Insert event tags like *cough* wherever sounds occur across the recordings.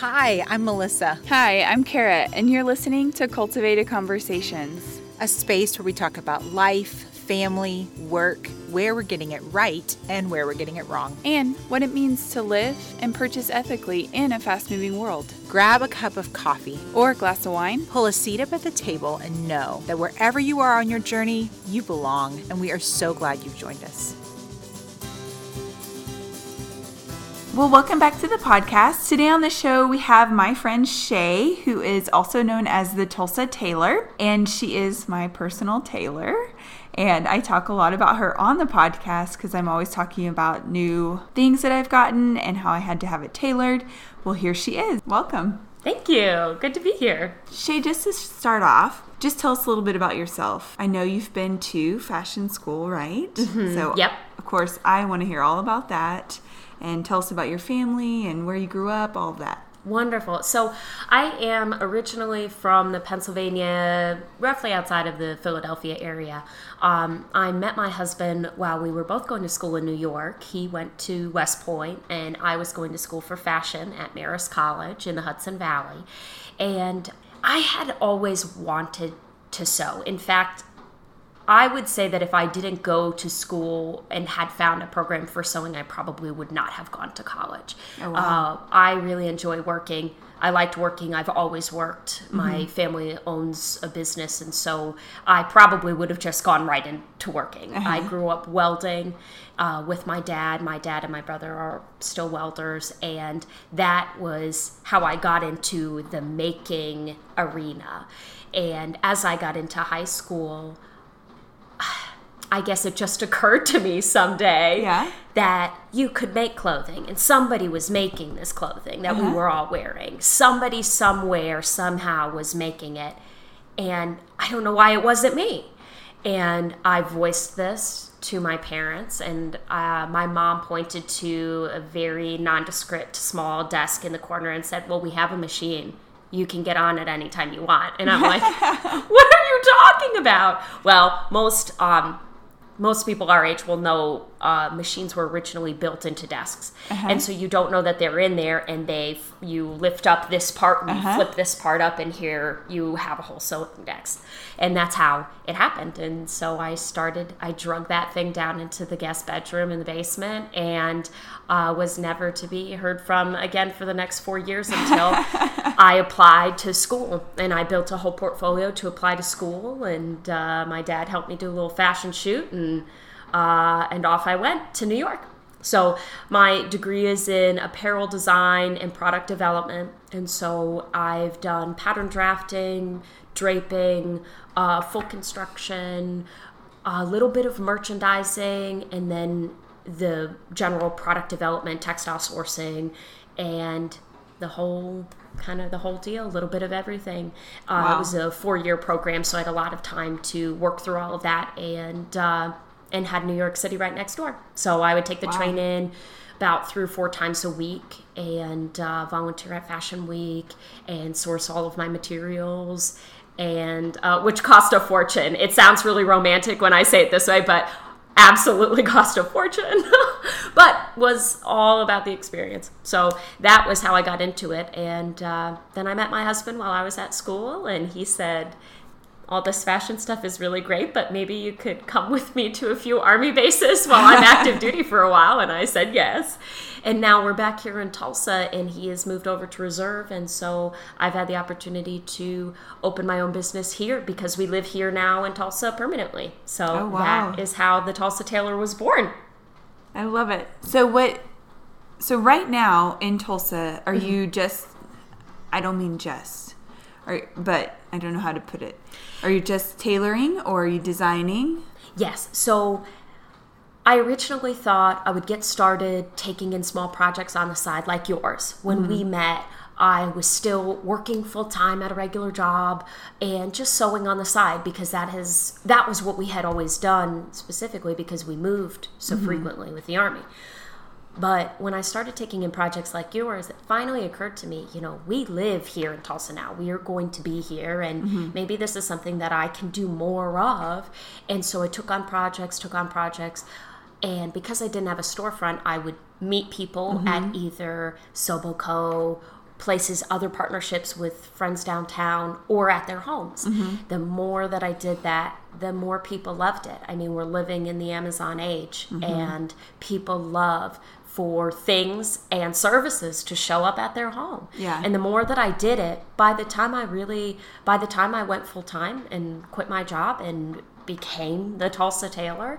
Hi, I'm Melissa, Hi, I'm Kara, and you're listening to Cultivated Conversations. a space where we talk about life, family, work, where we're getting it right, and where we're getting it wrong. And what it means to live and purchase ethically in a fast moving world. Grab a cup of coffee, Or a glass of wine. pull a seat up at the table, and know that wherever you are on your journey, you belong, and we are so glad you've joined us. Well, welcome back to the podcast. Today on the show, we have my friend Shay, who is also known as the Tulsa Tailor, and she is my personal tailor. And I talk a lot about her on the podcast because I'm always talking about new things that I've gotten and how I had to have it tailored. Well, here she is. Welcome. Thank you. Good to be here. Shay, just to start off, just tell us a little bit about yourself. I know you've been to fashion school, right? Mm-hmm. So, Yep. of course, I want to hear all about that. And tell us about your family and where you grew up, all of that. Wonderful. So, I am originally from the Pennsylvania, roughly outside of the Philadelphia area. Um, I met my husband while we were both going to school in New York. He went to West Point, and I was going to school for fashion at Marist College in the Hudson Valley. And I had always wanted to sew. In fact, I would say that if I didn't go to school and had found a program for sewing, I probably would not have gone to college. Oh uh, I really enjoy working. I liked working. I've always worked. My family owns a business, and so I probably would have just gone right into working. I grew up welding uh, with my dad. My dad and my brother are still welders, and that was how I got into the making arena. And as I got into high school, I guess it just occurred to me someday Yeah. that you could make clothing and somebody was making this clothing that we were all wearing. Somebody somewhere somehow was making it. And I don't know why it wasn't me. And I voiced this to my parents, and uh, my mom pointed to a very nondescript small desk in the corner and said, Well, we have a machine. You can get on it anytime you want. And I'm like, *laughs* What are you talking about? Well, most um, most people our age will know uh, machines were originally built into desks, and so you don't know that they're in there. And they you lift up this part, and you flip this part up, and here you have a whole sewing desk, and that's how it happened. And so I started. I drug that thing down into the guest bedroom in the basement, and uh, was never to be heard from again for the next four years until *laughs* I applied to school, and I built a whole portfolio to apply to school. And uh, my dad helped me do a little fashion shoot, and uh, and off I went to New York. So my degree is in apparel design and product development, and so I've done pattern drafting, draping, uh, full construction, a little bit of merchandising, and then the general product development, textile sourcing, and the whole kind of the whole deal, a little bit of everything. Uh, It was a four year program, so I had a lot of time to work through all of that and uh, and had New York City right next door. So I would take the train in about three or four times a week and uh, volunteer at Fashion Week and source all of my materials. And uh, which cost a fortune. It sounds really romantic when I say it this way, but absolutely *laughs* cost a fortune, *laughs* but was all about the experience. So that was how I got into it. And uh, then I met my husband while I was at school, and he said, all this fashion stuff is really great, but maybe you could come with me to a few army bases *laughs* while I'm active duty for a while. And I said yes. And now we're back here in Tulsa, and he has moved over to reserve. And so I've had the opportunity to open my own business here because we live here now in Tulsa permanently. So Oh, wow. that is how the Tulsa Tailor was born. I love it. So what so right now in Tulsa, are Mm-hmm. you just I don't mean just. Or but I don't know how to put it. Are you just tailoring or are you designing? Yes. So I originally thought I would get started taking in small projects on the side, like yours. When we mm-hmm. met, I was still working full time at a regular job and just sewing on the side because that has that was what we had always done specifically because we moved so mm-hmm. frequently with the army. But when I started taking in projects like yours, it finally occurred to me, you know, we live here in Tulsa now. We are going to be here, and mm-hmm. maybe this is something that I can do more of. And so I took on projects, took on projects. And because I didn't have a storefront, I would meet people mm-hmm. at either Soboco, places, other partnerships with friends downtown or at their homes. Mm-hmm. The more that I did that, the more people loved it. I mean, we're living in the Amazon age, and people love for things and services to show up at their home. Yeah. And the more that I did it, by the time I really, by the time I went full time and quit my job and became the Tulsa Tailor,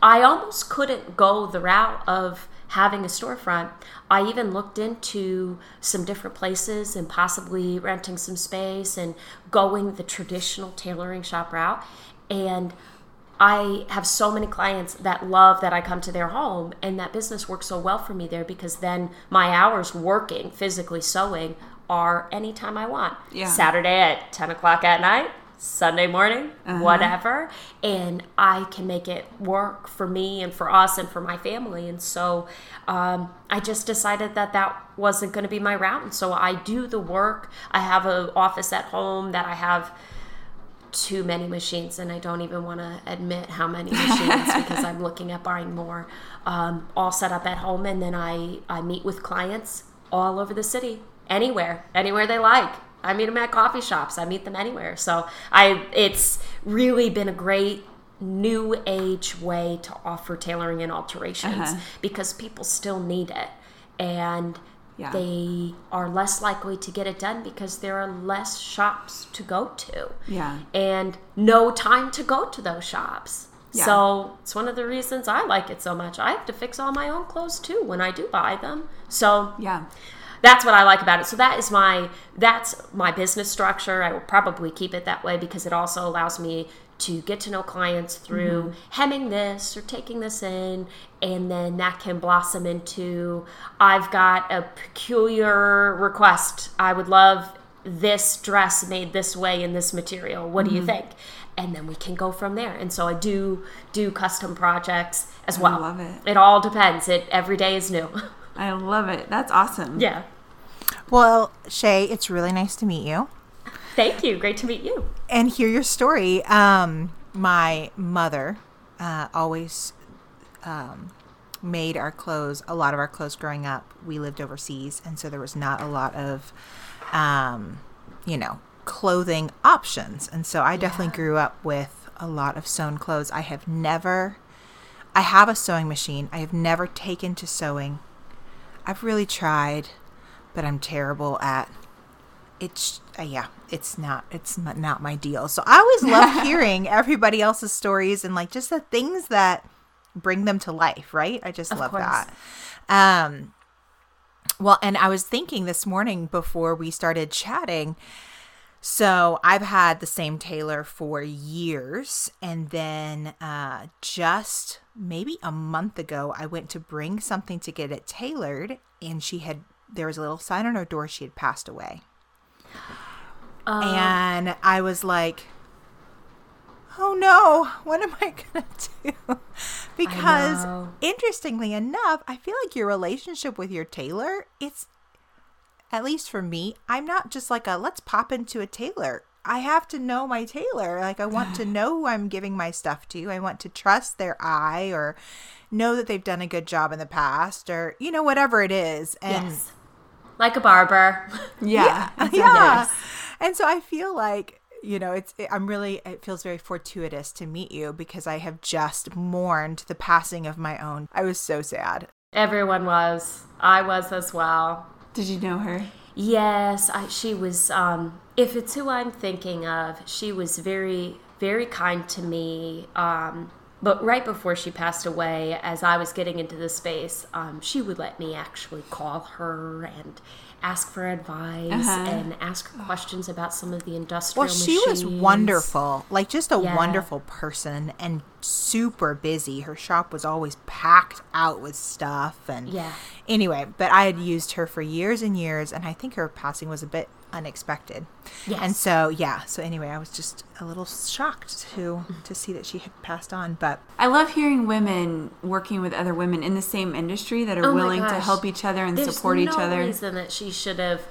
I almost couldn't go the route of having a storefront. I even looked into some different places and possibly renting some space and going the traditional tailoring shop route. And I have so many clients that love that I come to their home, and that business works so well for me there because then my hours working, physically sewing, are anytime I want. Yeah. Saturday at 10 o'clock at night, Sunday morning, whatever. And I can make it work for me and for us and for my family. And so um, I just decided that that wasn't going to be my route. And so I do the work. I have an office at home that I have too many machines, and I don't even want to admit how many machines *laughs* because I'm looking at buying more. Um, all set up at home, and then I I meet with clients all over the city, anywhere, anywhere they like. I meet them at coffee shops. I meet them anywhere. So I it's really been a great new age way to offer tailoring and alterations Uh-huh. because people still need it and Yeah. they are less likely to get it done because there are less shops to go to Yeah. and no time to go to those shops. Yeah. So it's one of the reasons I like it so much. I have to fix all my own clothes too when I do buy them. So Yeah. that's what I like about it. So that is my that's my business structure. I will probably keep it that way because it also allows me to get to know clients through Mm-hmm. hemming this or taking this in and then that can blossom into I've got a peculiar request. I would love this dress made this way in this material. What Mm-hmm. do you think? And then we can go from there. And so I do do custom projects as well. I love it. It all depends. It every day is new. *laughs* I love it. That's awesome. yeah. Well, Shay, it's really nice to meet you Thank you. Great to meet you. and hear your story. Um, my mother uh, always um, made our clothes, a lot of our clothes growing up. We lived overseas, and so there was not a lot of, um, you know, clothing options. And so I definitely grew up with a lot of sewn clothes. I have never, I have a sewing machine. I have never taken to sewing. I've really tried, but I'm terrible at it's uh, yeah it's not it's not my deal. So i always love *laughs* hearing everybody else's stories and like just the things that bring them to life right? I just love course. that. Um well and i was thinking this morning before we started chatting so i've had the same tailor for years. And then uh just maybe a month ago i went to bring something to get it tailored and she had there was a little sign on her door she had passed away Uh, and I was like, oh no, what am I going *laughs* to do? because interestingly enough, I feel like your relationship with your tailor, it's at least for me, I'm not just like a let's pop into a tailor. I have to know my tailor. Like I want to *laughs* know who I'm giving my stuff to. I want to trust their eye or know that they've done a good job in the past or you know whatever it is. And Yes. Like a barber. *laughs* Yeah. yeah, *laughs* yeah. And so I feel like you know it's it, I'm really it feels very fortuitous to meet you because I have just mourned the passing of my own. I was so sad. Everyone was. I was as well. Did you know her? Yes, I, she was. Um, if it's who I'm thinking of, she was very, very kind to me. Um, but right before she passed away, as I was getting into the space, um, she would let me actually call her and ask for advice Uh-huh. and ask her questions about some of the industrial Well, she was wonderful. Like just a Yeah. wonderful person and super busy. Her shop was always packed out with stuff and Yeah. Anyway, but I had used her for years and years and I think her passing was a bit unexpected. Yes. And so, yeah, so anyway, I was just a little shocked to to see that she had passed on, but I love hearing women working with other women in the same industry that are Oh willing to help each other and There's support each no other. reason that she should have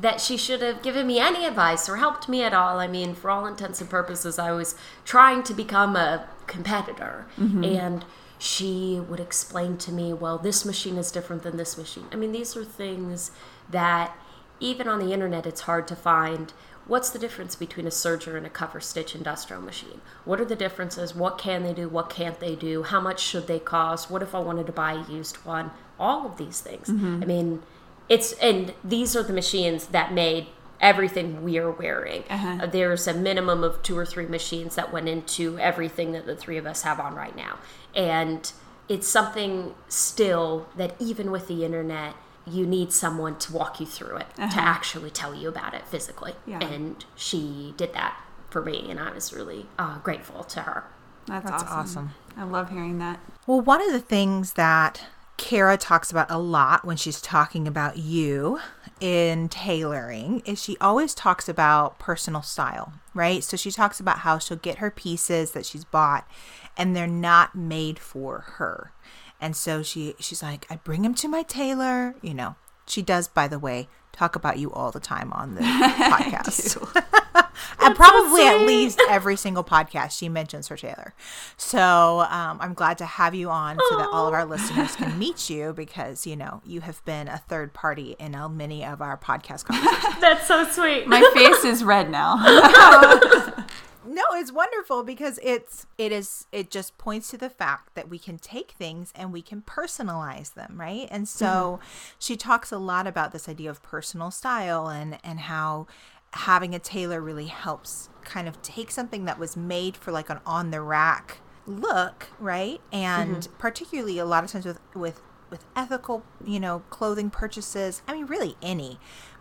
that she should have given me any advice or helped me at all. I mean, for all intents and purposes, I was trying to become a competitor, Mm-hmm. and she would explain to me, "Well, this machine is different than this machine." I mean, these are things that even on the internet, it's hard to find what's the difference between a serger and a cover stitch industrial machine? What are the differences? What can they do? What can't they do? How much should they cost? What if I wanted to buy a used one? All of these things. I mean, it's and these are the machines that made everything we are wearing. Uh-huh. Uh, there's a minimum of two or three machines that went into everything that the three of us have on right now. And it's something still that even with the internet, you need someone to walk you through it, to actually tell you about it physically. Uh-huh. Yeah. And she did that for me, and I was really uh, grateful to her. That's, That's awesome. awesome. I love hearing that. Well, one of the things that Kara talks about a lot when she's talking about you in tailoring is she always talks about personal style, right? So she talks about how she'll get her pieces that she's bought and they're not made for her. And so she she's like, I bring him to my tailor, you know. She does, by the way, talk about you all the time on the *laughs* podcast. *laughs* *laughs* and probably at least every single podcast she mentions her tailor. So um, I'm glad to have you on so that all of our listeners can meet you because you know you have been a third party in uh, many of our podcast conversations. That's so sweet. My face is red now. No, it's wonderful because it's it is it just points to the fact that we can take things and we can personalize them, right? And so mm-hmm. she talks a lot about this idea of personal style and and how having a tailor really helps kind of take something that was made for like an on the rack look, right? And mm-hmm. particularly a lot of times with with with ethical, you know, clothing purchases. I mean, really any.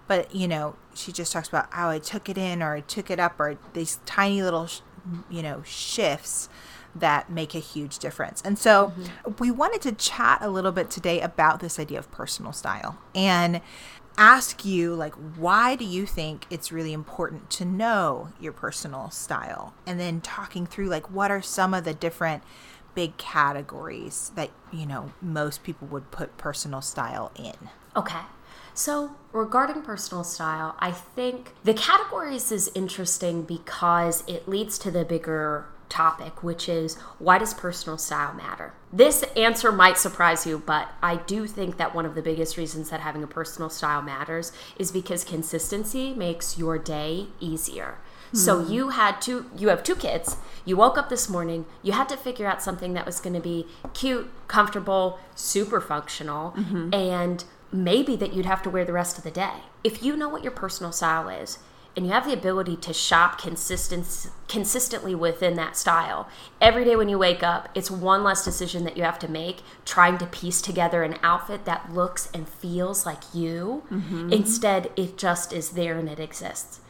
But you know, she just talks about how I took it in or I took it up or these tiny little, sh- you know, shifts that make a huge difference. And so mm-hmm. we wanted to chat a little bit today about this idea of personal style and ask you like why do you think it's really important to know your personal style and then talking through like what are some of the different big categories that you know most people would put personal style in Okay. So, regarding personal style, I think the categories is interesting because it leads to the bigger topic, which is why does personal style matter? This answer might surprise you, but I do think that one of the biggest reasons that having a personal style matters is because consistency makes your day easier. So hmm. you had two you have two kids. You woke up this morning, you had to figure out something that was going to be cute, comfortable, super functional, mm-hmm. and maybe that you'd have to wear the rest of the day. If you know what your personal style is and you have the ability to shop consistent, consistently within that style, every day when you wake up, it's one less decision that you have to make trying to piece together an outfit that looks and feels like you. Mm-hmm. Instead, it just is there and it exists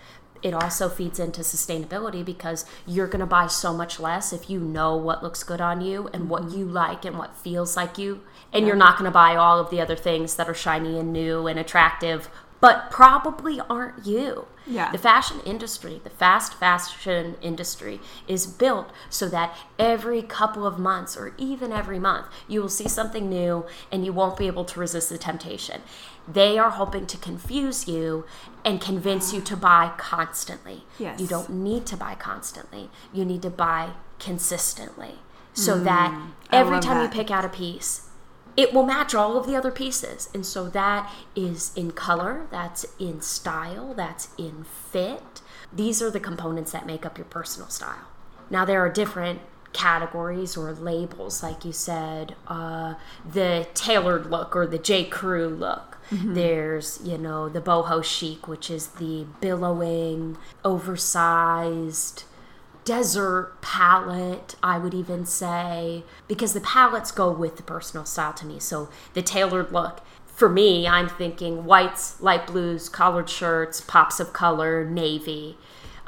it also feeds into sustainability because you're going to buy so much less if you know what looks good on you and what mm-hmm. you like and what feels like you and you're not going to buy all of the other things that are shiny and new and attractive but probably aren't you Yeah. the fashion industry the fast fashion industry is built so that every couple of months or even every month you will see something new and you won't be able to resist the temptation they are hoping to confuse you and convince you to buy constantly. Yes. You don't need to buy constantly. You need to buy consistently so that Mm, I every time you pick out a piece, it will match all of the other pieces. And so that is in color, that's in style, that's in fit. These are the components that make up your personal style. Now, there are different categories or labels, like you said, uh, the tailored look or the J. Crew look. There's, you know, the boho chic, which is the billowing, oversized, desert palette, I would even say, because the palettes go with the personal style to me. So the tailored look, for me, I'm thinking whites, light blues, collared shirts, pops of color, navy.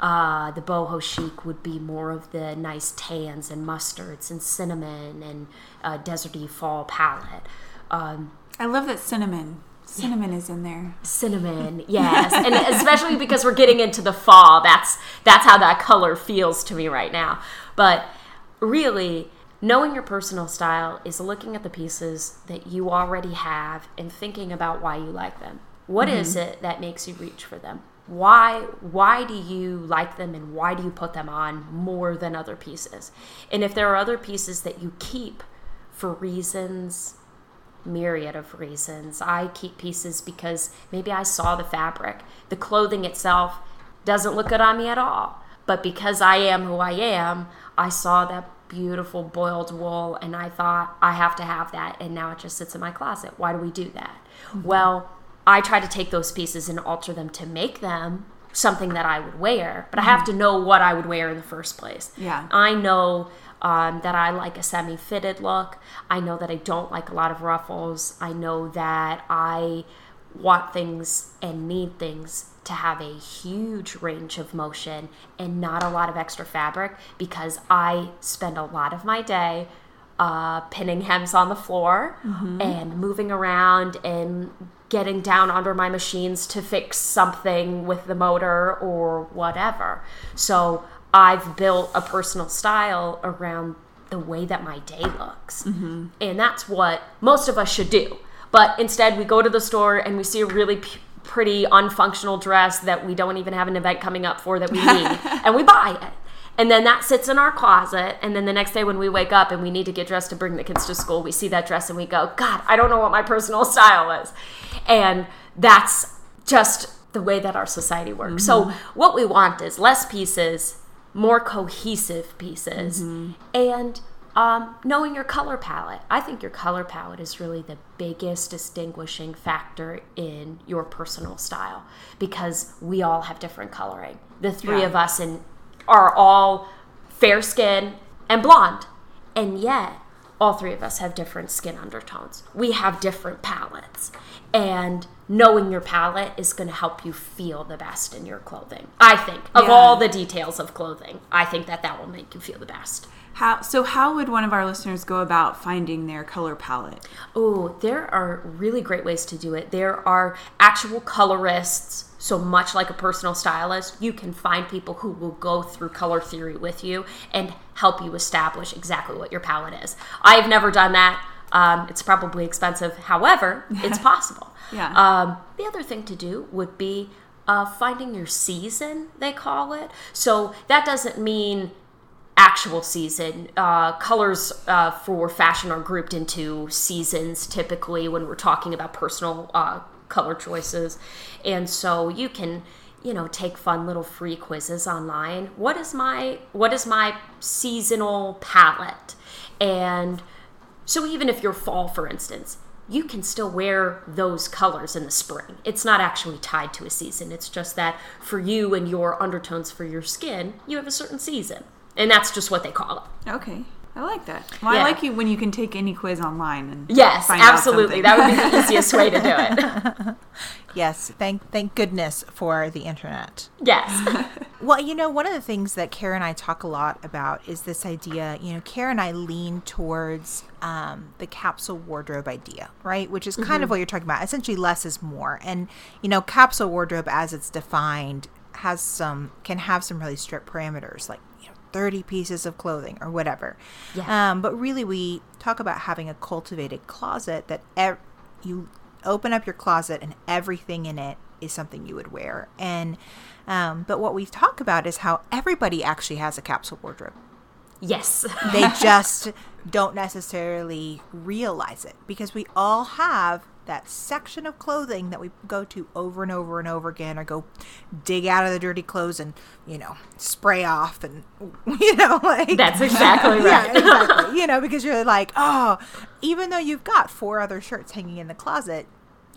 Uh, the boho chic would be more of the nice tans and mustards and cinnamon and uh, deserty fall palette. Um, I love that cinnamon. Cinnamon is in there. cinnamon yes. And especially because we're getting into the fall that's that's how that color feels to me right now. But really knowing your personal style is looking at the pieces that you already have and thinking about why you like them. What is mm-hmm. it that makes you reach for them? Why why do you like them and why do you put them on more than other pieces? And if there are other pieces that you keep for reasons myriad of reasons. I keep pieces because maybe I saw the fabric. The clothing itself doesn't look good on me at all. But because I am who I am, I saw that beautiful boiled wool and I thought, I have to have that. And now it just sits in my closet. Why do we do that? Mm-hmm. Well, I try to take those pieces and alter them to make them something that I would wear, but mm-hmm. I have to know what I would wear in the first place. Yeah. I know um, that I like a semi fitted look. I know that I don't like a lot of ruffles. I know that I want things and need things to have a huge range of motion and not a lot of extra fabric because I spend a lot of my day uh, pinning hems on the floor mm-hmm. and moving around and getting down under my machines to fix something with the motor or whatever. So I've built a personal style around the way that my day looks. Mm-hmm. And that's what most of us should do. But instead, we go to the store and we see a really p- pretty unfunctional dress that we don't even have an event coming up for that we need, *laughs* and we buy it. And then that sits in our closet. And then the next day, when we wake up and we need to get dressed to bring the kids to school, we see that dress and we go, God, I don't know what my personal *laughs* style is. And that's just the way that our society works. Mm-hmm. So, what we want is less pieces, more cohesive pieces, mm-hmm. and um, knowing your color palette. I think your color palette is really the biggest distinguishing factor in your personal style because we all have different coloring. The three yeah. of us in, are all fair skin and blonde, and yet all three of us have different skin undertones. We have different palettes, and knowing your palette is going to help you feel the best in your clothing. I think of yeah. all the details of clothing, I think that that will make you feel the best. How so? How would one of our listeners go about finding their color palette? Oh, there are really great ways to do it. There are actual colorists. So much like a personal stylist, you can find people who will go through color theory with you and help you establish exactly what your palette is. I've never done that. Um, it's probably expensive. However, *laughs* it's possible. yeah. Um, the other thing to do would be uh, finding your season, they call it. So that doesn't mean actual season. Uh, colors uh, for fashion are grouped into seasons typically when we're talking about personal uh, color choices. And so you can you know take fun little free quizzes online what is my what is my seasonal palette and so even if you're fall for instance you can still wear those colors in the spring. It's not actually tied to a season. It's just that for you and your undertones for your skin, you have a certain season and that's just what they call it. Okay. I like that. Well, yeah. I like you when you can take any quiz online and yes, absolutely. That would be the *laughs* easiest way to do it. *laughs* yes, thank thank goodness for the internet. Yes. *laughs* well, you know, one of the things that Kara and I talk a lot about is this idea. You know, Kara and I lean towards um, the capsule wardrobe idea, right? Which is kind mm-hmm. of what you're talking about. Essentially, less is more, and you know, capsule wardrobe as it's defined has some can have some really strict parameters like 30 pieces of clothing or whatever. Yeah. Um, but really, we talk about having a cultivated closet that ev- you open up your closet and everything in it is something you would wear. And um, but what we talk about is how everybody actually has a capsule wardrobe. Yes. they *laughs* just don't necessarily realize it because we all have that section of clothing that we go to over and over and over again or go dig out of the dirty clothes and you know spray off and *laughs* you know like that's exactly *laughs* right. yeah, exactly. you know because you're like oh even though you've got four other shirts hanging in the closet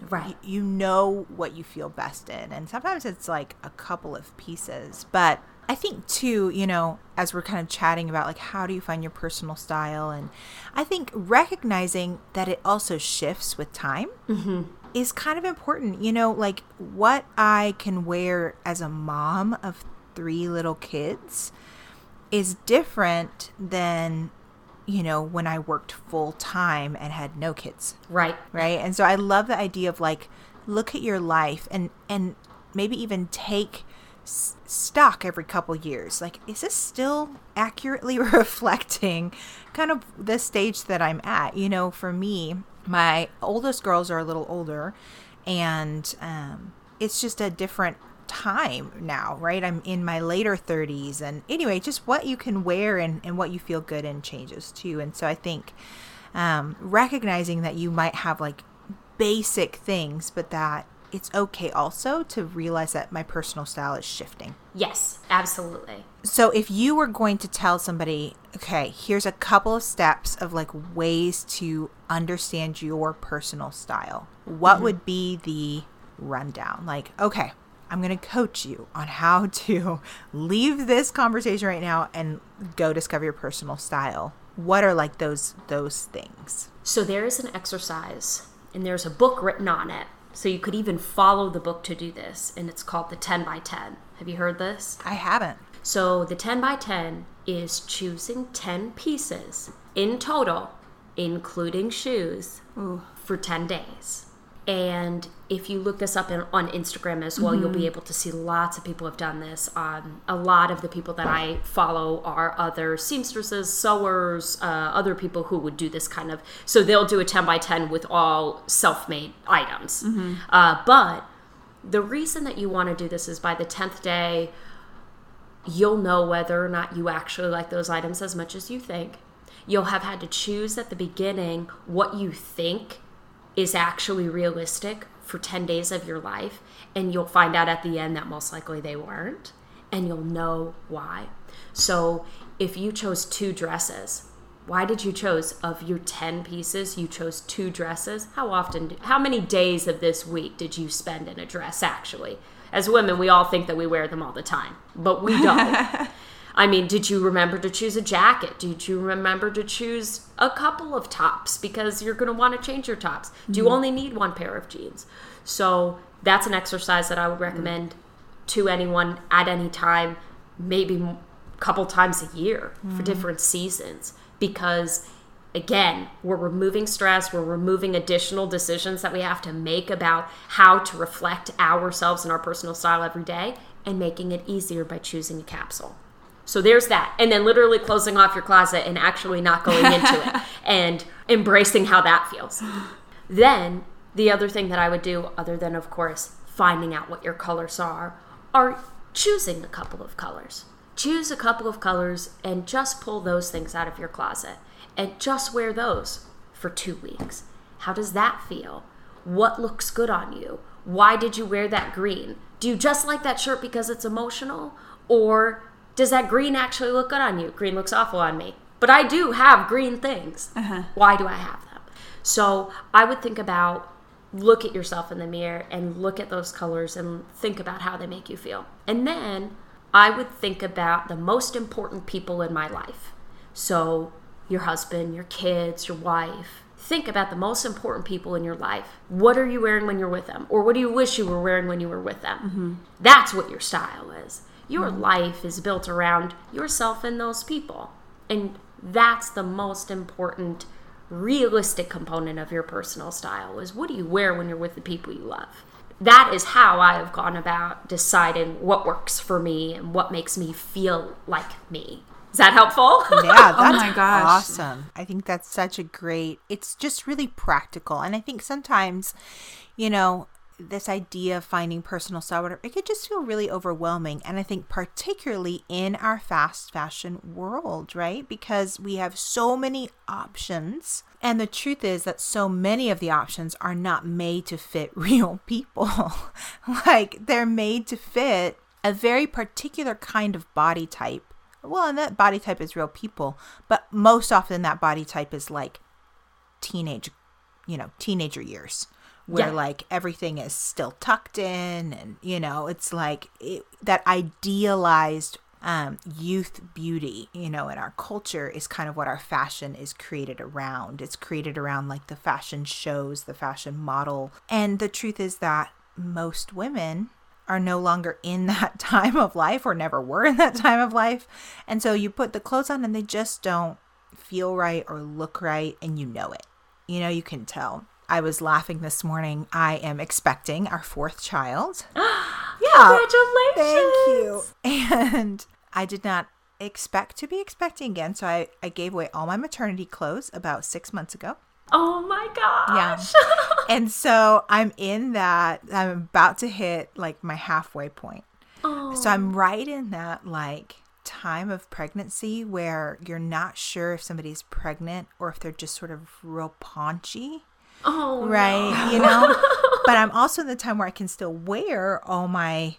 right. you know what you feel best in. And sometimes it's like a couple of pieces but I think too, you know, as we're kind of chatting about like how do you find your personal style, and I think recognizing that it also shifts with time mm-hmm. is kind of important. You know, like what I can wear as a mom of three little kids is different than you know when I worked full time and had no kids. Right. Right. And so I love the idea of like look at your life and and maybe even take stock every couple years. Like, is this still accurately *laughs* reflecting kind of the stage that I'm at? You know, for me, my oldest girls are a little older, and um, it's just a different time now, right? I'm in my later 30s. And anyway, just what you can wear and, and what you feel good in changes too. And so I think um, recognizing that you might have like basic things, but that it's okay also to realize that my personal style is shifting. Yes, absolutely. So if you were going to tell somebody, okay, here's a couple of steps of like ways to understand your personal style, what mm-hmm. would be the rundown? Like, okay, I'm going to coach you on how *laughs* to leave this conversation right now and go discover your personal style. What are like those those things? So there is an exercise, and there's a book written on it. So you could even follow the book to do this, and it's called the 10 by 10. Have you heard this? I haven't. So the 10 by 10 is choosing 10 pieces in total, including shoes, for 10 days. And if you look this up in, on Instagram as well, you'll be able to see lots of people have done this. Um, a lot of the people that I follow are other seamstresses, sewers, uh, other people who would do this kind of. So they'll do a 10 by 10 with all self made items. Uh, but the reason that you want to do this is by the 10th day, you'll know whether or not you actually like those items as much as you think. You'll have had to choose at the beginning what you think is actually realistic for 10 days of your life, and you'll find out at the end that most likely they weren't, and you'll know why. So, if you chose two dresses, why did you chose of your 10 pieces you chose two dresses? How often how many days of this week did you spend in a dress actually? As women we all think that we wear them all the time but we don't *laughs* I mean, did you remember to choose a jacket? Did you remember to choose a couple of tops because you're going to want to change your tops? Do you mm-hmm. only need one pair of jeans? So that's an exercise that I would recommend to anyone at any time, maybe a couple times a year for mm-hmm. different seasons because again, we're removing stress, we're removing additional decisions that we have to make about how to reflect ourselves and our personal style every day and making it easier by choosing a capsule. So there's that. And then literally closing off your closet and actually not going into it *laughs* and embracing how that feels. Then the other thing that I would do, other than, of course, finding out what your colors are, are choosing a couple of colors. Choose a couple of colors and just pull those things out of your closet and just wear those for two weeks. How does that feel? What looks good on you? Why did you wear that green? Do you just like that shirt because it's emotional? Or does that green actually look good on you? Green looks awful on me. But I do have green things. Uh-huh. Why do I have them? So I would think about look at yourself in the mirror and look at those colors and think about how they make you feel. And then I would think about the most important people in my life. So your husband, your kids, your wife. Think about the most important people in your life. What are you wearing when you're with them? Or what do you wish you were wearing when you were with them? Mm-hmm. That's what your style is. Your mm-hmm. life is built around yourself and those people. And that's the most important realistic component of your personal style is what do you wear when you're with the people you love that is how i have gone about deciding what works for me and what makes me feel like me is that helpful Yeah, *laughs* that's oh my gosh. awesome. I think that's such a great. It's just really practical, and I think sometimes, you know, this idea of finding personal style, it could just feel really overwhelming. And I think particularly in our fast fashion world, right? Because we have so many options. And the truth is that so many of the options are not made to fit *laughs* real people. *laughs* like they're made to fit a very particular kind of body type. Well, and that body type is real people, but most often that body type is like teenage, you know, teenager years where Yeah. like everything is still tucked in and you know it's like it, that idealized um, youth beauty you know in our culture is kind of what our fashion is created around. It's created around like the fashion shows the fashion model. And the truth is that most women are no longer in *laughs* that time of life or never were in that time of life. And so you put the clothes on and they just don't feel right or look right and you know it. You know you can tell I was laughing this morning. I am expecting our fourth child. *gasps* yeah. Congratulations. Thank you. And I did not expect to be expecting again. So I, I gave away all my maternity clothes about six months ago. oh my gosh Yeah. *laughs* And so I'm in that, I'm about to hit like my halfway point. Oh. So I'm oh. right in that, like, time of pregnancy where you're not sure if somebody's pregnant or if they're just sort of real paunchy, Oh, right? You know? *laughs* but I'm also in the time where I can still wear all my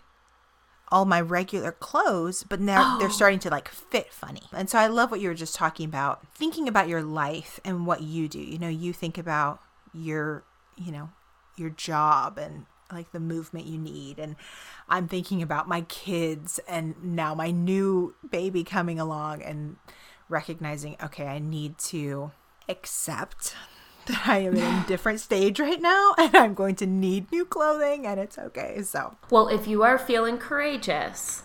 all my regular clothes, but now they're oh. starting to like fit funny. And so I love what you were just talking about, thinking about your life and what you do. You know, you think about your, you know, your job and like the movement you need and I'm thinking about my kids and now my new baby coming along and recognizing okay, I need to accept *laughs* that I am in a *gasps* different stage right now *laughs* and I'm going to need new clothing and it's okay. So, Well, if you are feeling courageous,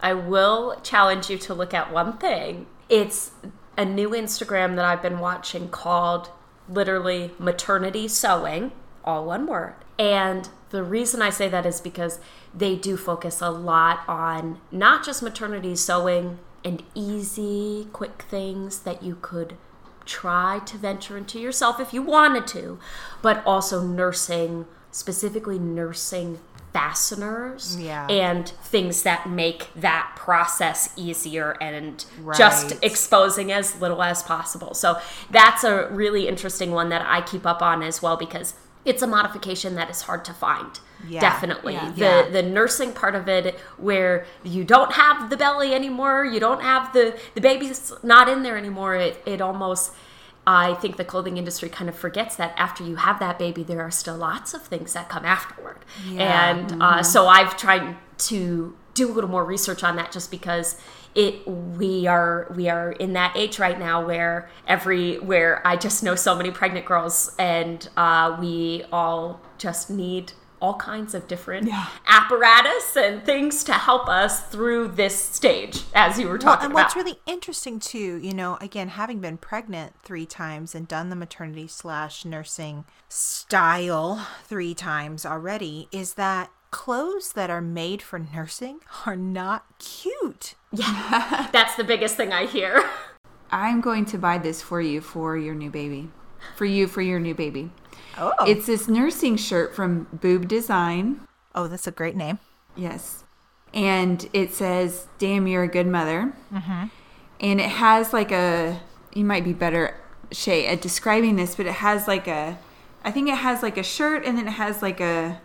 I will challenge you to look at one thing. It's a new Instagram that I've been watching called literally maternity sewing, all one word. And the reason I say that is because they do focus a lot on not just maternity sewing and easy, quick things that you could try to venture into yourself if you wanted to, but also nursing, specifically nursing fasteners Yeah. and things that make that process easier and just exposing as little as possible. So that's a really interesting one that I keep up on as well because it's a modification that is hard to find. Yeah. Definitely. Yeah. The Yeah. the nursing part of it where you don't have the belly anymore, you don't have the the baby's not in there anymore. It it almost I think the clothing industry kind of forgets that after you have that baby, there are still lots of things that come afterward. Yeah. And uh, so I've tried to do a little more research on that just because it we are we are in that age right now where every where I just know so many pregnant girls and uh, we all just need all kinds of different Yeah. apparatus and things to help us through this stage as you were well, talking and about. what's really interesting too, you know, again, having been pregnant three times and done the maternity slash nursing style three times already, is that clothes that are made for nursing are not cute. Yeah, *laughs* that's the biggest thing I hear. I'm going to buy this for you for your new baby. For you for your new baby. Oh, It's this nursing shirt from Boob Design. oh, that's a great name. Yes. And it says, Damn, you're a good mother. And it has like a, you might be better, Shay, at describing this, but it has like a, I think it has like a shirt and then it has like a,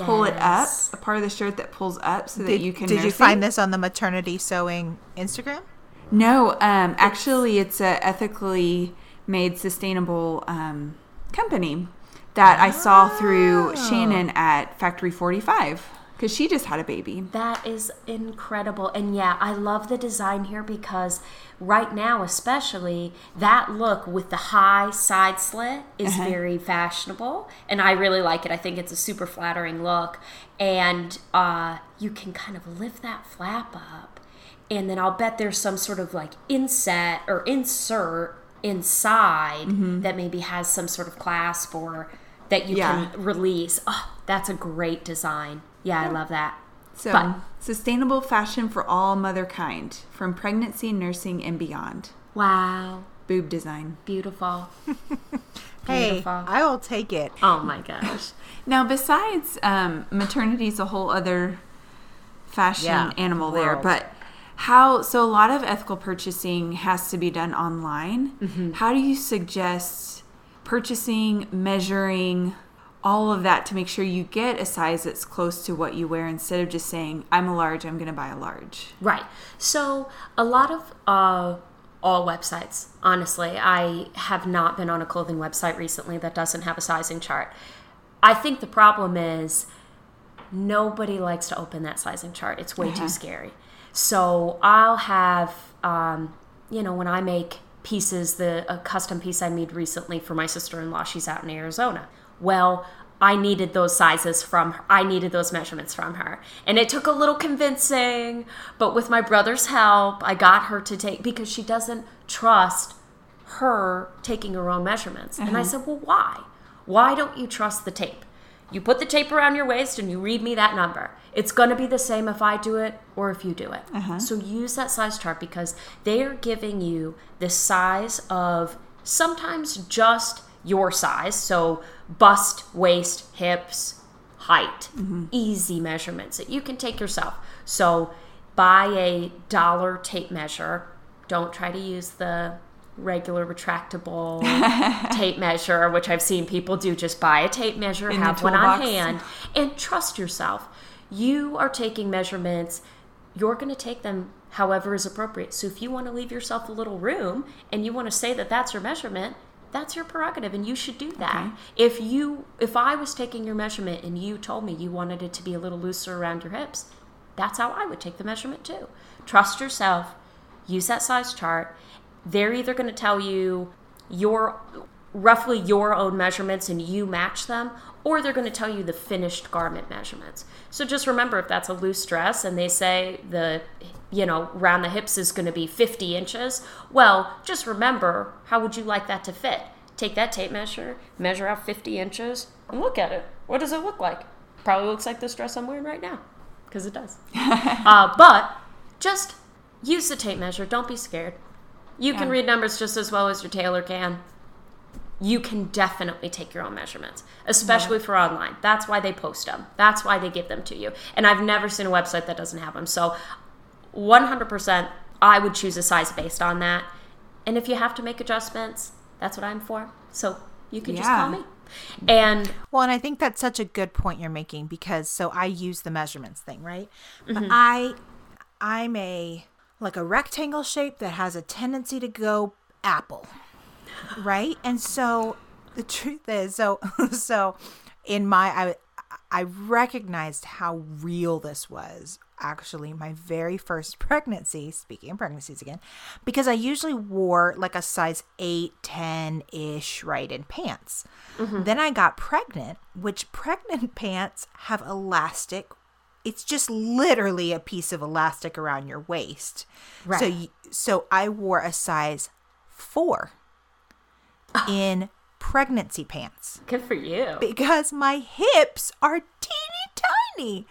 pull it up, a part of the shirt that pulls up so that you can Did you find it. this on the maternity sewing Instagram? No, um, actually, it's a ethically made, sustainable um, company that I saw through Shannon at Factory 45 because she just had a baby. That is incredible. And yeah, I love the design here because right now, especially, that look with the high side slit is very fashionable. And I really like it. I think it's a super flattering look. And uh, you can kind of lift that flap up. And then I'll bet there's some sort of like inset or insert inside that maybe has some sort of clasp or that you Yeah. can release. Oh, that's a great design. Yeah, I love that. So, But- sustainable fashion for all motherkind, from pregnancy, nursing, and beyond. Wow, Boob design. beautiful. *laughs* Hey, Beautiful. I will take it. Oh my gosh. *laughs* Now, besides um, maternity is a whole other fashion Yeah, animal there, but how? So a lot of ethical purchasing has to be done online. Mm-hmm. How do you suggest purchasing, measuring? All of that to make sure you get a size that's close to what you wear instead of just saying, I'm a large, I'm going to buy a large. Right. So a lot of uh, all websites, honestly, I have not been on a clothing website recently that doesn't have a sizing chart. I think the problem is nobody likes to open that sizing chart. It's way too scary. So I'll have, um, you know, when I make pieces, the a custom piece I made recently for my sister-in-law, she's out in Arizona. Well, I needed those sizes from her. I needed those measurements from her. And it took a little convincing, but with my brother's help, I got her to take because she doesn't trust her taking her own measurements. And I said, "Well, why? Why don't you trust the tape? You put the tape around your waist and you read me that number. It's going to be the same if I do it or if you do it. Uh-huh. So use that size chart because they are giving you the size of sometimes just your size. So bust, waist, hips, height, mm-hmm. easy measurements that you can take yourself. So buy a dollar tape measure. Don't try to use the regular retractable *laughs* tape measure, which I've seen people do. Just buy a tape measure, In have one on hand, and trust yourself. You are taking measurements. You're going to take them however is appropriate. So if you want to leave yourself a little room and you want to say that that's your measurement, that's your prerogative and you should do that. Okay. If you if I was taking your measurement and you told me you wanted it to be a little looser around your hips, that's how I would take the measurement too. Trust yourself. Use that size chart. They're either going to tell you your roughly your own measurements and you match them or they're going to tell you the finished garment measurements. So just remember if that's a loose dress and they say the you know round the hips is going to be 50 inches, well, just remember how would you like that to fit? Take that tape measure, measure out 50 inches, and look at it. What does it look like? Probably looks like this dress I'm wearing right now because it does. *laughs* uh, but just use the tape measure. Don't be scared. You can read numbers just as well as your tailor can. You can definitely take your own measurements, especially for online. That's why they post them. That's why they give them to you. And I've never seen a website that doesn't have them. So 100% I would choose a size based on that. And if you have to make adjustments, that's what I'm for. So you can just call me. And Well, and I think that's such a good point you're making because so I use the measurements thing, right? Mm-hmm. I I'm a like a rectangle shape that has a tendency to go apple. Right? And so the truth is so *laughs* so in my I I recognized how real this was actually my very first *laughs* pregnancy speaking of pregnancies again because i usually wore like a size 8 10 ish right in pants mm-hmm. then i got pregnant which pregnant *laughs* pants have elastic it's just literally a piece of elastic around your waist so Right. you, so i wore a size 4 ah. in pregnancy pants good for you. because my hips are teeny tiny.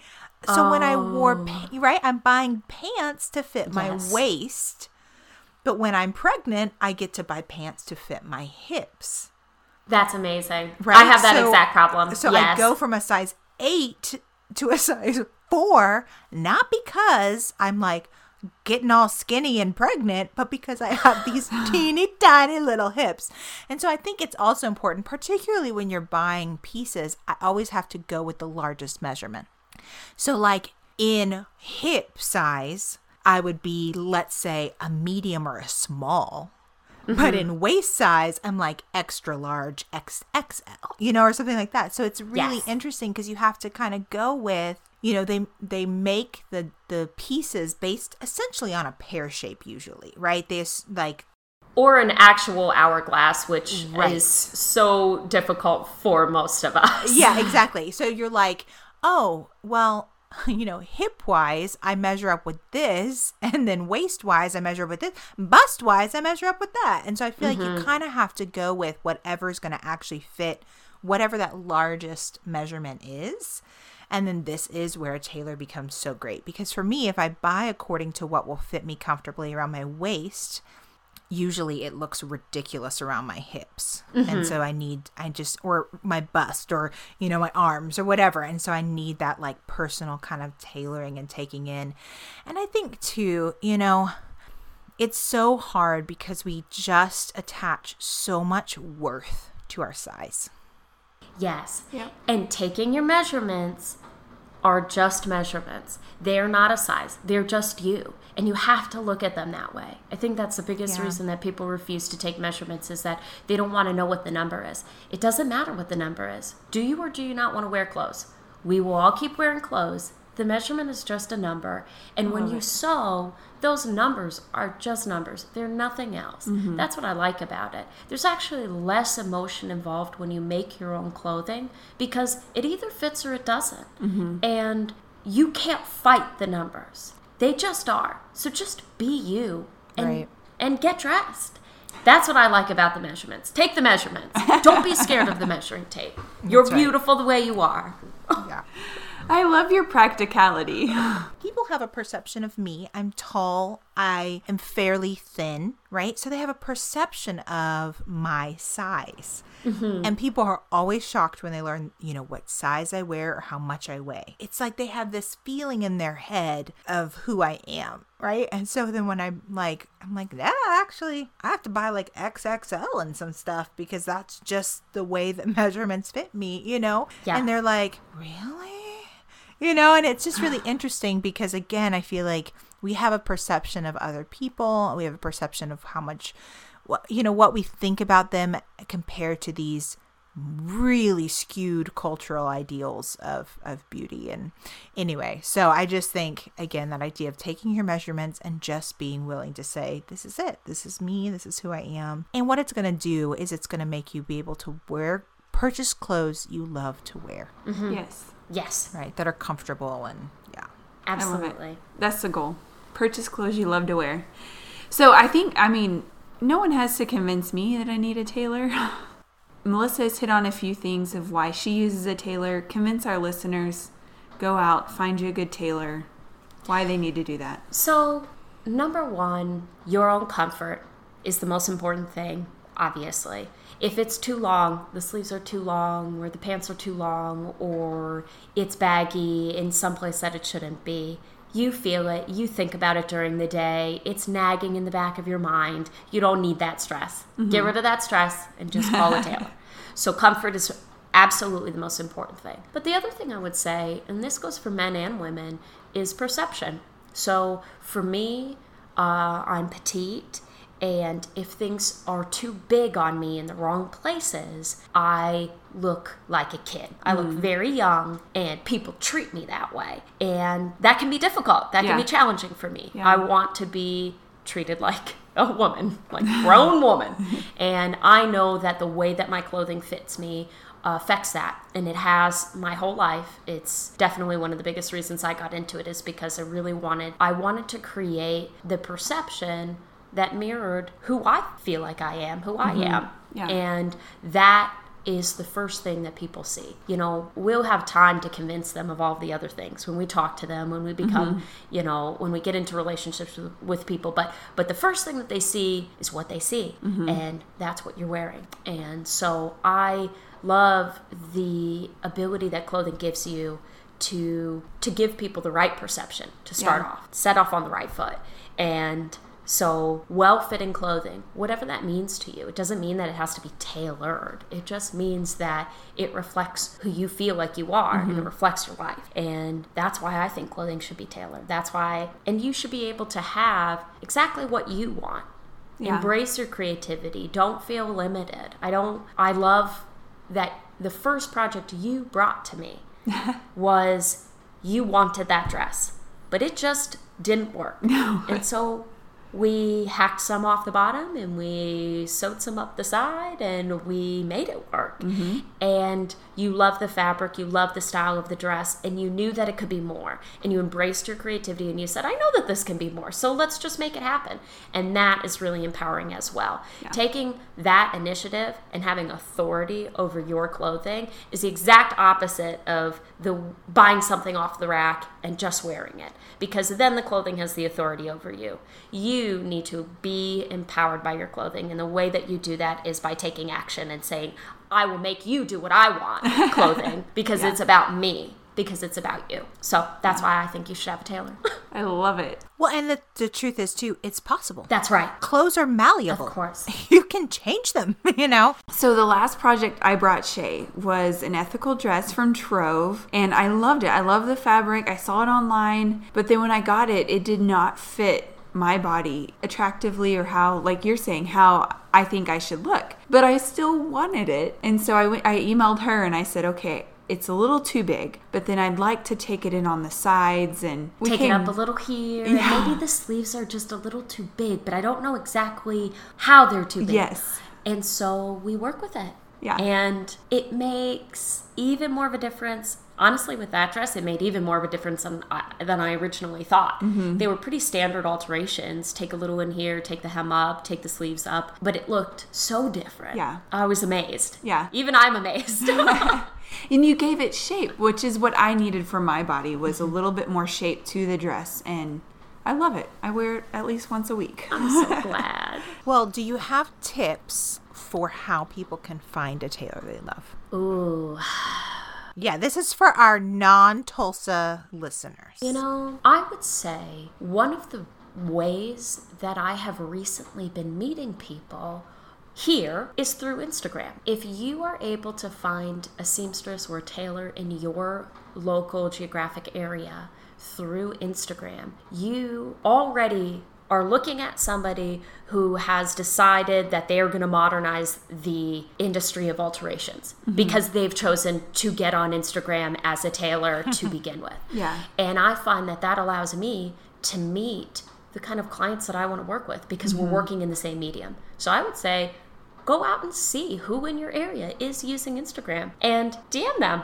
So when I wore, oh. pa- right, I'm buying pants to fit my Yes. waist. But when I'm pregnant, I get to buy pants to fit my hips. That's amazing. Right? I have that So- exact problem. So yes. I go from a size eight to a *laughs* size four, not because I'm like getting all skinny and pregnant, but because I have these *laughs* teeny tiny little hips. And so I think it's also important, particularly when you're buying pieces, I always have to go with the largest measurement. So, like in hip size, I would be, let's say, a medium or a small. But mm-hmm. in waist size, I'm like extra large, XXL, you know, or something like that. So it's really Yes. interesting because you have to kind of go with, you know, they they make the the pieces based essentially on a pear shape usually, right? They like or an actual hourglass, which Right. is so difficult for most of us. yeah, *laughs* exactly. So you're like, oh, well, *laughs* you know, hip wise, I measure up with this, and then waist wise, I measure up with this, bust wise, I measure up with that. And so I feel like you mm-hmm. kind of have to go with whatever's going to actually fit whatever that largest measurement is. And then this is where a tailor becomes so great. Because for me, if I buy according to what will fit me comfortably around my waist, usually it looks ridiculous around my hips. And mm-hmm. so i need i just or my bust or you know my arms or whatever. And so i need that like personal kind of tailoring and taking in. And i think too you know it's so hard because we just attach so much worth to our size Yes. Yep. And taking your measurements are just measurements. They're not a size. They're just you. And you have to look at them that way. I think that's the biggest Yeah. reason that people refuse to take measurements is that they don't want to know what the number is. It doesn't matter what the number is. Do you or do you not want to wear clothes? We will all keep wearing clothes. The measurement is just a number. And when you sew, those numbers are just numbers. They're nothing else. Mm-hmm. That's what I like about it. There's actually less emotion involved when you make your own clothing because it either fits or it doesn't. Mm-hmm. And you can't fight the numbers. They just are. So just be you and, Right. and get dressed. That's what I like about the measurements. Take the measurements. Don't be scared of the *laughs* measuring tape. You're right. beautiful the way you are. yeah *laughs* I love your practicality. *laughs* people have a perception of me. I'm tall. I am fairly thin, right? So they have a perception of my size. Mm-hmm. And people are always shocked when they learn, you know, what size I wear or how much I weigh. It's like they have this feeling in their head of who I am, right? And so then when I'm like, I'm like, yeah, actually, I have to buy like XXL and some stuff because that's just the way that *laughs* measurements fit me, you know? Yeah. And they're like, really? You know and it's just really interesting because again i feel like we have a perception of other people. We have a perception of how much you know what we think about them compared to these really skewed cultural ideals of of beauty. And anyway so i just think again that idea of taking your measurements and just being willing to say this is it. This is me. This is who i am. And what it's going to do is it's going to make you be able to wear purchase clothes you love to wear. Mm-hmm. Yes. Yes, right that are comfortable and yeah I love it. absolutely. That's the goal. Purchase clothes you love to wear. So I think, I mean, no one has to convince me that I need a tailor. *laughs* Melissa has hit on a few things of why she uses a tailor. Convince our listeners. Go out, find you a good tailor. Why they need to do that. So, number one, your own comfort is the most important thing, obviously. If it's too long, the sleeves are too long, or the pants are too long, or it's baggy in some place that it shouldn't be, you feel it, you think about it during the day, it's nagging in the back of your mind. You don't need that stress. Get rid of that stress and just call a tailor. so, comfort is absolutely the most important thing. But the other thing I would say, and this goes for men and women, is perception. So for me, uh, I'm petite, and if things are too big on me in the wrong places, I look like a kid. I look very young, and people treat me that way. And that can be difficult. That Yeah. can be challenging for me. Yeah. I want to be treated like *laughs* a woman, like a grown woman. *laughs* And I know that the way that my clothing fits me uh, affects that. And it has my whole life. It's definitely one of the biggest reasons I got into it is because I really wanted, I wanted to create the perception that mirrored who I feel like I am, who I mm-hmm. am. Yeah. And that is the first thing that people see. You know, we'll have time to convince them of all the other things when we talk to them, when we become, mm-hmm. you know, when we get into relationships with, with people. But but the first thing that they see is what they see, mm-hmm. and that's what you're wearing. And so I love the ability that clothing gives you to to give people the right perception to start Yeah. off, set off on the right foot, and so, well fitting clothing, whatever that means to you, it doesn't mean that it has to be tailored. It just means that it reflects who you feel like you are and it mm-hmm. reflects your life. And that's why I think clothing should be tailored. That's why, and you should be able to have exactly what you want. Yeah. Embrace your creativity. Don't feel limited. I don't, I love that the first project you brought to me *laughs* was you wanted that dress, but it just didn't work. No. And so we hacked some off the bottom and we sewed some up the side and we made it work. Mm-hmm. And you love the fabric, you love the style of the dress, and you knew that it could be more. And you embraced your creativity and you said, I know that this can be more, so let's just make it happen. And that is really empowering as well. Taking that initiative and having authority over your clothing is the exact opposite of the buying something off the rack and just wearing it because then the clothing has the authority over you. You need to be empowered by your clothing and the way that you do that is by taking action and saying, "I will make you do what I want." *laughs* clothing because it's about me, because it's about you. So, that's why I think you should have a tailor. *laughs* I love it. Well, and the, the truth is, too, it's possible. that's right. Clothes are malleable. Of course. *laughs* You can change them, you know? So the last project I brought Shay was an ethical dress from Trove, and I loved it. I love the fabric. I saw it online, but then when I got it, it did not fit my body attractively or how like you're saying how I think I should look. But I still wanted it. And so I went I emailed her and I said, "Okay, it's a little too big, but then I'd like to take it in on the sides and we Take it up a little here. Yeah. Maybe the sleeves are just a little too big, but I don't know exactly how they're too big. Yes. And so we work with it. Yeah. And it makes even more of a difference. Honestly, with that dress, it made even more of a difference than I, than I originally thought. Mm-hmm. They were pretty standard alterations. Take a little in here, take the hem up, take the sleeves up, but it looked so different. Yeah. I was amazed. Yeah. Even I'm amazed. *laughs* *laughs* And you gave it shape, which is what I needed for my body was a little bit more shape to the dress and I love it. I wear it at least once a week. I'm so *laughs* glad. Well, do you have tips for how people can find a tailor they love? Ooh. Yeah, this is for our non Tulsa listeners. You know, I would say one of the ways that I have recently been meeting people here is through Instagram. If you are able to find a seamstress or a tailor in your local geographic area through Instagram, you already are looking at somebody who has decided that they are going to modernize the industry of alterations mm-hmm. because they've chosen to get on Instagram as a tailor to *laughs* begin with. Yeah. And I find that that allows me to meet the kind of clients that I want to work with because we're mm-hmm. working in the same medium. So I would say go out and see who in your area is using Instagram and DM them.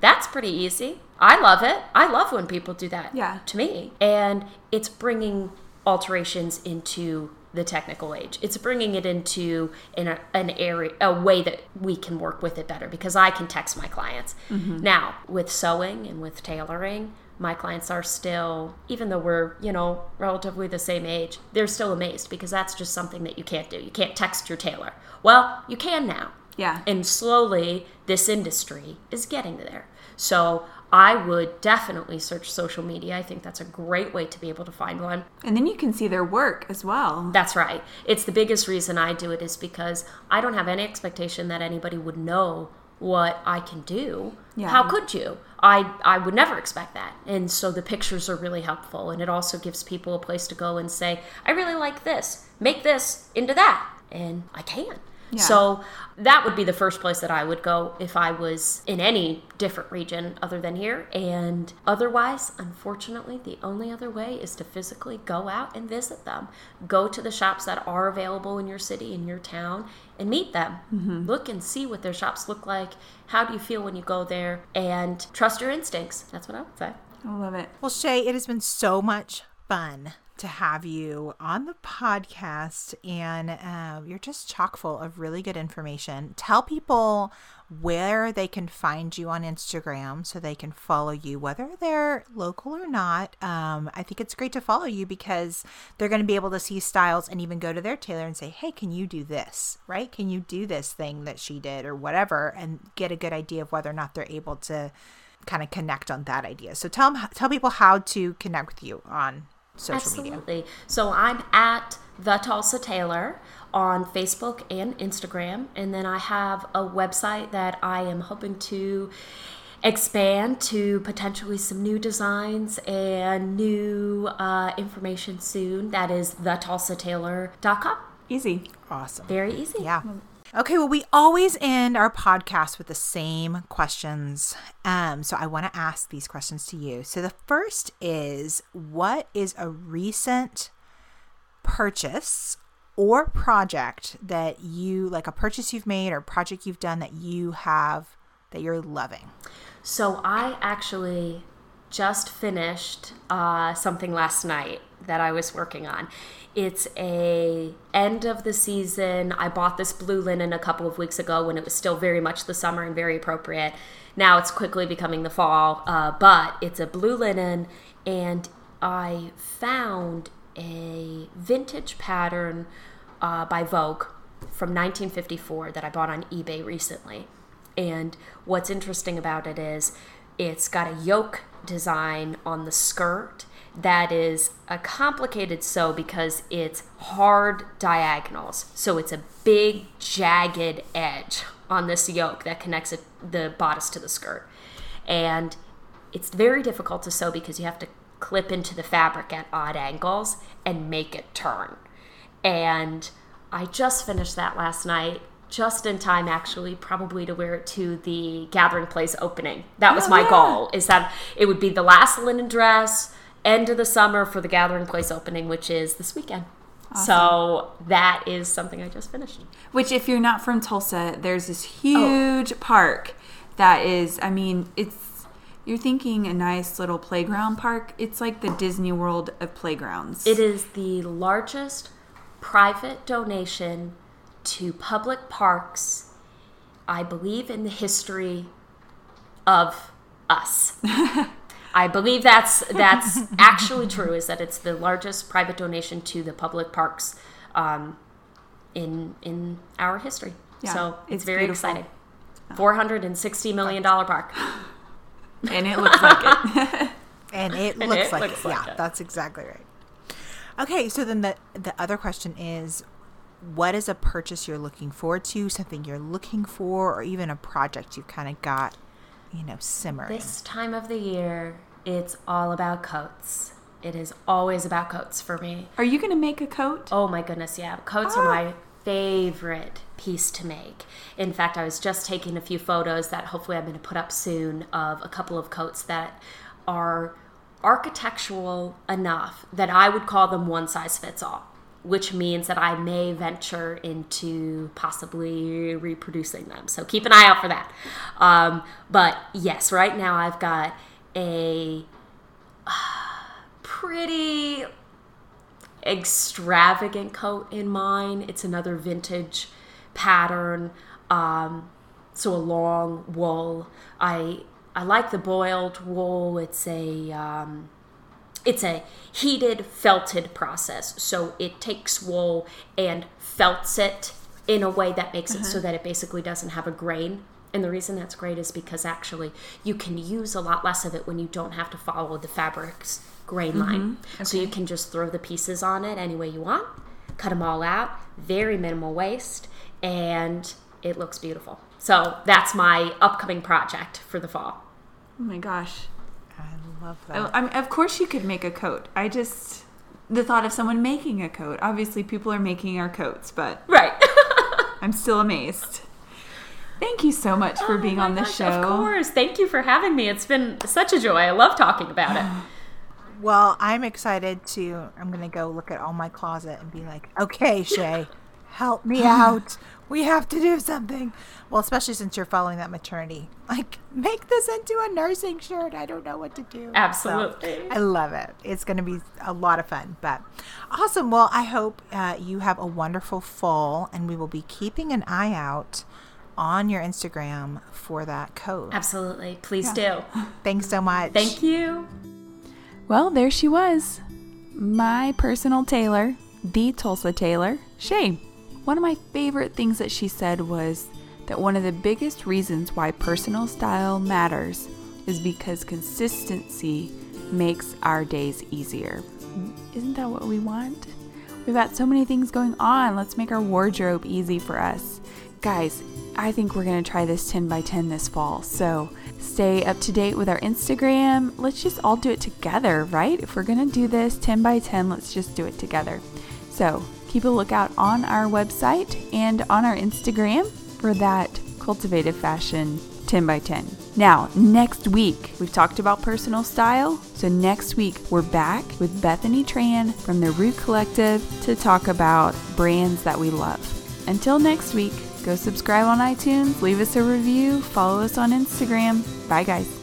That's pretty easy. I love it. I love when people do that Yeah. to me. And it's bringing alterations into the technical age. It's bringing it into an, an area, a way that we can work with it better because I can text my clients. Mm-hmm. Now, with sewing and with tailoring, my clients are still, even though we're, you know, relatively the same age, they're still amazed because that's just something that you can't do. You can't text your tailor. Well, you can now. Yeah. And slowly, this industry is getting there. So I would definitely search social media. I think that's a great way to be able to find one. And then you can see their work as well. That's right. It's the biggest reason I do it is because I don't have any expectation that anybody would know what I can do. Yeah. How could you? I I would never expect that. And so the pictures are really helpful and it also gives people a place to go and say, "I really like this. Make this into that." And I can. Yeah. So that would be the first place that I would go if I was in any different region other than here. And otherwise, unfortunately, the only other way is to physically go out and visit them. Go to the shops that are available in your city, in your town, and meet them. Mm-hmm. Look and see what their shops look like. How do you feel when you go there? And trust your instincts. That's what I would say. I love it. Well, Shay, it has been so much fun to have you on the podcast, and um, you're just chock full of really good information. Tell people where they can find you on Instagram so they can follow you, whether they're local or not. Um, I think it's great to follow you because they're going to be able to see styles and even go to their tailor and say, "Hey, can you do this? Right? Can you do this thing that she did, or whatever?" and get a good idea of whether or not they're able to kind of connect on that idea. So tell them, tell people how to connect with you on social media. Absolutely. So I'm at the Tulsa Tailor on Facebook and Instagram, and then I have a website that I am hoping to expand to potentially some new designs and new uh, information soon. That is thetulsatailor.com. Easy. Awesome. Very easy. Yeah. Okay, well, we always end our podcast with the same questions. Um, so I want to ask these questions to you. So the first is what is a recent purchase or project that you like a purchase you've made or project you've done that you have that you're loving? So I actually just finished uh, something last night that I was working on. It's a end of the season. I bought this blue linen a couple of weeks ago when it was still very much the summer and very appropriate. Now it's quickly becoming the fall, uh, but it's a blue linen, and I found a vintage pattern uh, by Vogue from 1954 that I bought on eBay recently. And what's interesting about it is it's got a yoke design on the skirt that is a complicated sew because it's hard diagonals. So it's a big jagged edge on this yoke that connects the bodice to the skirt. And it's very difficult to sew because you have to clip into the fabric at odd angles and make it turn. And I just finished that last night, just in time actually, probably to wear it to the Gathering Place opening. That was Oh, my yeah. goal, is that it would be the last linen dress, end of the summer for the Gathering Place opening, which is this weekend. So that is something I just finished. Which, if you're not from Tulsa, there's this oh. huge park that is, I mean, it's, you're thinking a nice little playground park. It's like the Disney World of playgrounds. It is the largest private donation to public parks, I believe, in the history of us. *laughs* I believe that's that's *laughs* actually true. Is that it's the largest private donation to the public parks um, in in our history. Yeah, so it's, it's very beautiful. exciting. Four hundred and sixty million dollar park. And it looks like it. *laughs* And it And looks it like looks it. like yeah, it. that's exactly right. Okay, so then the the other question is what is a purchase you're looking forward to, something you're looking for, or even a project you've kind of got, you know, simmering? This time of the year, it's all about coats. It is always about coats for me. Are you going to make a coat? Oh my goodness, yeah. Coats are ah. my favorite piece to make. In fact, I was just taking a few photos that hopefully I'm going to put up soon of a couple of coats that are architectural enough that I would call them one size fits all, which means that I may venture into possibly reproducing them. So keep an eye out for that. Um, but yes, right now I've got a pretty extravagant coat in mine. It's another vintage pattern. Um, so a long wool. I I like the boiled wool. It's a um, it's a heated felted process. So it takes wool and felts it in a way that makes it so uh-huh. that it basically doesn't have a grain. And the reason that's great is because actually you can use a lot less of it when you don't have to follow the fabric's grain mm-hmm. line. So you can just throw the pieces on it any way you want, cut them all out, very minimal waste, and it looks beautiful. So that's my upcoming project for the fall. Oh my gosh. I love that. I, I mean, of course you could make a coat. I just the thought of someone making a coat. Obviously, people are making our coats, but Right. *laughs* I'm still amazed. Thank you so much for oh being Oh my on the show. Of course. Thank you for having me. It's been such a joy. I love talking about it. *sighs* Well, I'm excited to. I'm going to go look at all my closet and be like, okay, Shay, help me *gasps* out. We have to do something. Well, especially since you're following that maternity. Like, make this into a nursing shirt. I don't know what to do. So, Absolutely. I love it. It's going to be a lot of fun. But awesome. Well, I hope uh, you have a wonderful fall, and we will be keeping an eye out on your Instagram for that code. Absolutely. Please do. Thanks so much. Thank you. Well, there she was. My personal tailor, the Tulsa Tailor, Shay. One of my favorite things that she said was that one of the biggest reasons why personal style matters is because consistency makes our days easier. Isn't that what we want? We've got so many things going on. Let's make our wardrobe easy for us. Guys, I think we're going to try this 10 by 10 this fall. So stay up to date with our Instagram. Let's just all do it together, right? If we're going to do this 10 by 10, let's just do it together. So keep a lookout on our website and on our Instagram for that cultivated fashion 10 by 10. Now, next week, we've talked about personal style. So, next week, we're back with Bethany Tran from the Root Collective to talk about brands that we love. Until next week, go subscribe on iTunes, leave us a review, follow us on Instagram. Bye, guys.